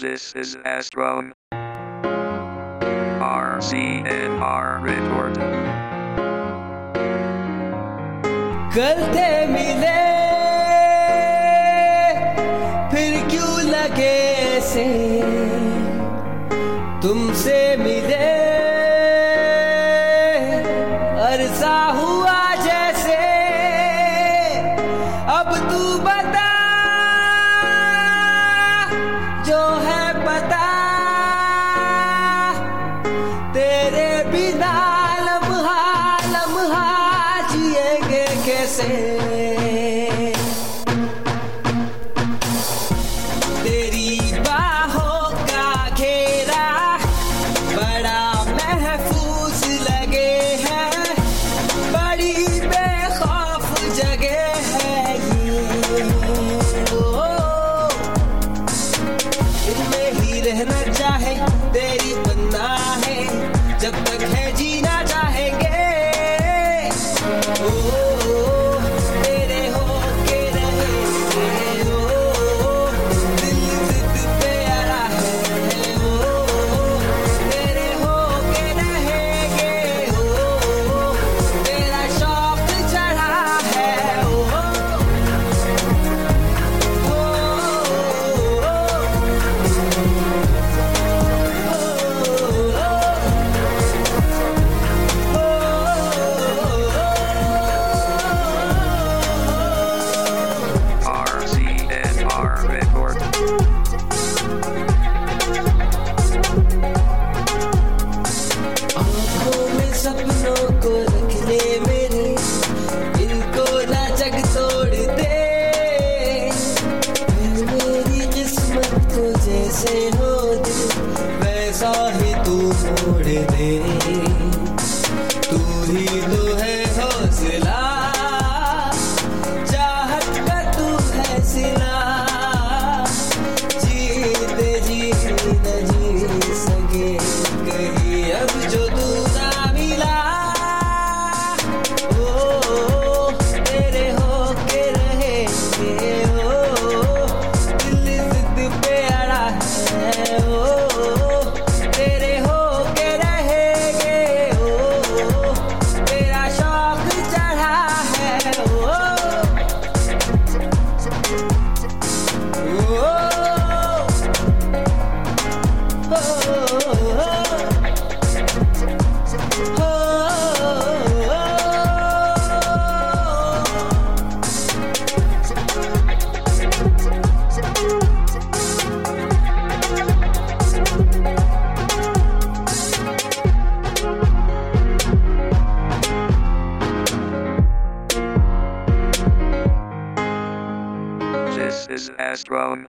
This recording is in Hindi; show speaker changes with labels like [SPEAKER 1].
[SPEAKER 1] This is Astron. RCNR Report.
[SPEAKER 2] गलते मिले फिर क्यों लगे से तुमसे मिले कैसे से तेरी बाहों का घेरा बड़ा लगे है बड़ी बेखौफ जगह है दिल वैसा ही तू छोड़ दे।
[SPEAKER 1] is Astron.